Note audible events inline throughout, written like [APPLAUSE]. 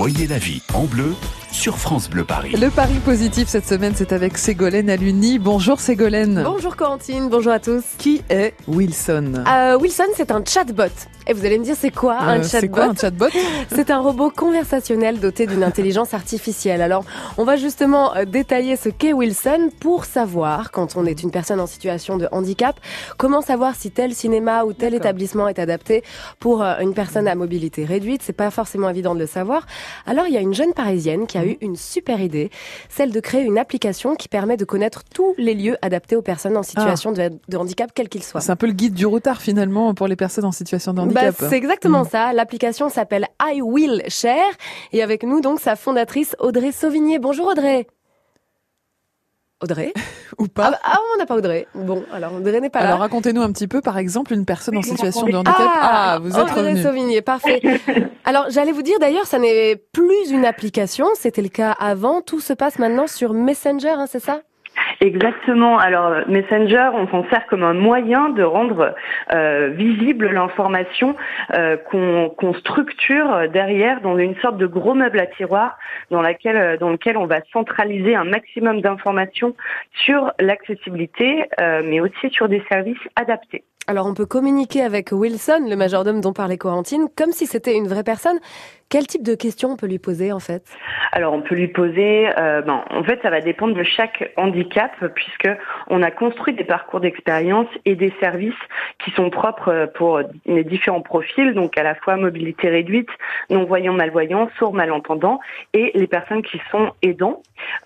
Voyez la vie en bleu sur France Bleu Paris. Le pari positif cette semaine, c'est avec Ségolène Aluni. Bonjour Ségolène. Bonjour Corentine, bonjour à tous. Qui est Wilson? Euh, Wilson, c'est un chatbot. Et vous allez me dire, c'est quoi un chatbot C'est quoi un chatbot [LAUGHS] C'est un robot conversationnel doté d'une intelligence artificielle. Alors, on va justement euh, détailler ce qu'est Wilson pour savoir, quand on est une personne en situation de handicap, comment savoir si tel cinéma ou tel établissement est adapté pour euh, une personne à mobilité réduite. C'est pas forcément évident de le savoir. Alors, il y a une jeune parisienne qui a eu une super idée, celle de créer une application qui permet de connaître tous les lieux adaptés aux personnes en situation de, de, handicap, quel qu'il soit. C'est un peu le guide du routard finalement pour les personnes en situation de handicap. Bah, c'est exactement ça. L'application s'appelle I Will Share et avec nous donc sa fondatrice Audrey Sauvigné. Bonjour Audrey. Audrey [LAUGHS] Ou pas ah, bah, ah, on n'a pas Audrey. Bon, alors Audrey n'est pas alors, là. Alors racontez-nous un petit peu, par exemple, une personne en situation de handicap. Ah, ah vous êtes Audrey Sauvigné, parfait. [LAUGHS] alors j'allais vous dire d'ailleurs, ça n'est plus une application, c'était le cas avant. Tout se passe maintenant sur Messenger, hein, c'est ça? Exactement. Alors Messenger, on s'en sert comme un moyen de rendre euh, visible l'information euh, qu'on structure derrière dans une sorte de gros meuble à tiroir dans, laquelle, dans lequel on va centraliser un maximum d'informations sur l'accessibilité, euh, mais aussi sur des services adaptés. Alors on peut communiquer avec Wilson, le majordome dont parlait Corentine, comme si c'était une vraie personne. Quel type de questions on peut lui poser en fait? Alors on peut lui poser, euh, ben, en fait ça va dépendre de chaque handicap puisque on a construit des parcours d'expérience et des services qui sont propres pour les différents profils, donc à la fois mobilité réduite, non-voyant, malvoyant, sourd, malentendant et les personnes qui sont aidants.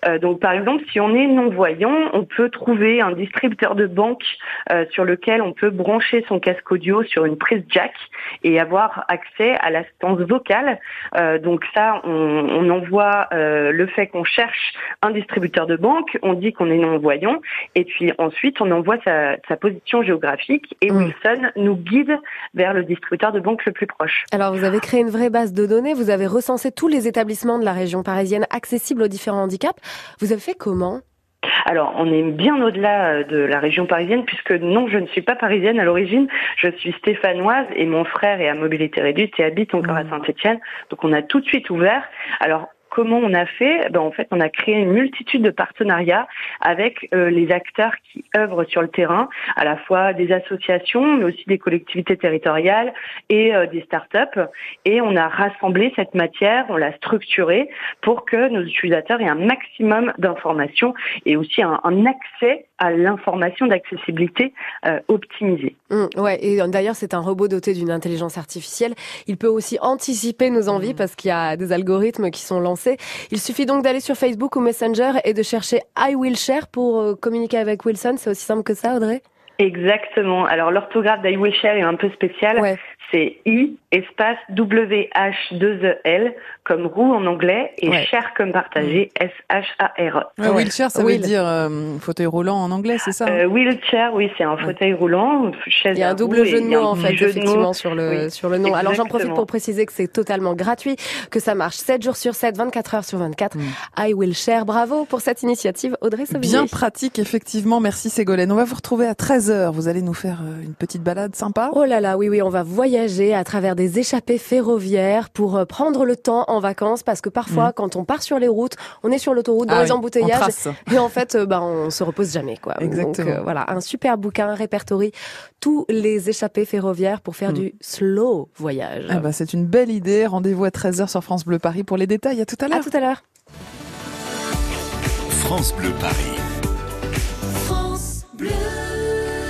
Euh, donc par exemple si on est non-voyant, on peut trouver un distributeur de banque euh, sur lequel on peut brancher son casque audio sur une prise jack et avoir accès à l'assistance vocale donc ça, on, on envoie euh, le fait qu'on cherche un distributeur de banque, on dit qu'on est non-voyant, et puis ensuite on envoie sa, sa position géographique et Wilson nous guide vers le distributeur de banque le plus proche. Alors vous avez créé une vraie base de données, vous avez recensé tous les établissements de la région parisienne accessibles aux différents handicaps. Vous avez fait comment? Alors, on est bien au-delà euh, de la région parisienne, puisque non, je ne suis pas parisienne à l'origine, je suis stéphanoise et mon frère est à mobilité réduite et habite encore à mmh. Saint-Etienne. Donc, on a tout de suite ouvert. Alors, comment on a fait ben, En fait, on a créé une multitude de partenariats avec euh, les acteurs qui œuvrent sur le terrain, à la fois des associations, mais aussi des collectivités territoriales et euh, des start-up. Et on a rassemblé cette matière, on l'a structurée pour que nos utilisateurs aient un maximum d'informations et aussi un, un accès à l'information d'accessibilité euh, optimisée. Mmh, ouais, et d'ailleurs c'est un robot doté d'une intelligence artificielle. Il peut aussi anticiper nos envies mmh. parce qu'il y a des algorithmes qui sont lancés. Il suffit donc d'aller sur Facebook ou Messenger et de chercher I Will Share pour euh, communiquer avec Wilson. C'est aussi simple que ça, Audrey? Exactement. Alors l'orthographe d'I Will Share est un peu spécial. Ouais. C'est I espace W-H-2-E-L comme roue en anglais et ouais. share comme partagé S-H-A-R-E. Ouais, wheelchair, ça veut dire euh, fauteuil roulant en anglais, c'est ça euh, Wheelchair, oui, c'est un fauteuil roulant. Chaise Il y a un double jeu de mots en fait, effectivement, sur le, oui. sur le nom. Alors j'en profite pour préciser que c'est totalement gratuit, que ça marche 7 jours sur 7, 24 heures sur 24. Mm. I will share. Bravo pour cette initiative, Audrey Sauvigny. Bien pratique, effectivement. Merci Ségolène. On va vous retrouver à 13h. Vous allez nous faire euh, une petite balade sympa Oh là là, oui, oui, on va voyager à travers des échappées ferroviaires pour euh, prendre le temps en vacances parce que parfois, mmh. quand on part sur les routes, on est sur l'autoroute dans ah les oui, embouteillages [LAUGHS] et en fait, bah, on se repose jamais, quoi. Exactement. Donc, euh, voilà, un super bouquin répertorie tous les échappées ferroviaires pour faire mmh. du slow voyage. Ah bah, c'est une belle idée. Rendez-vous à 13h sur France Bleu Paris pour les détails. À tout à l'heure. À tout à l'heure. France Bleu Paris.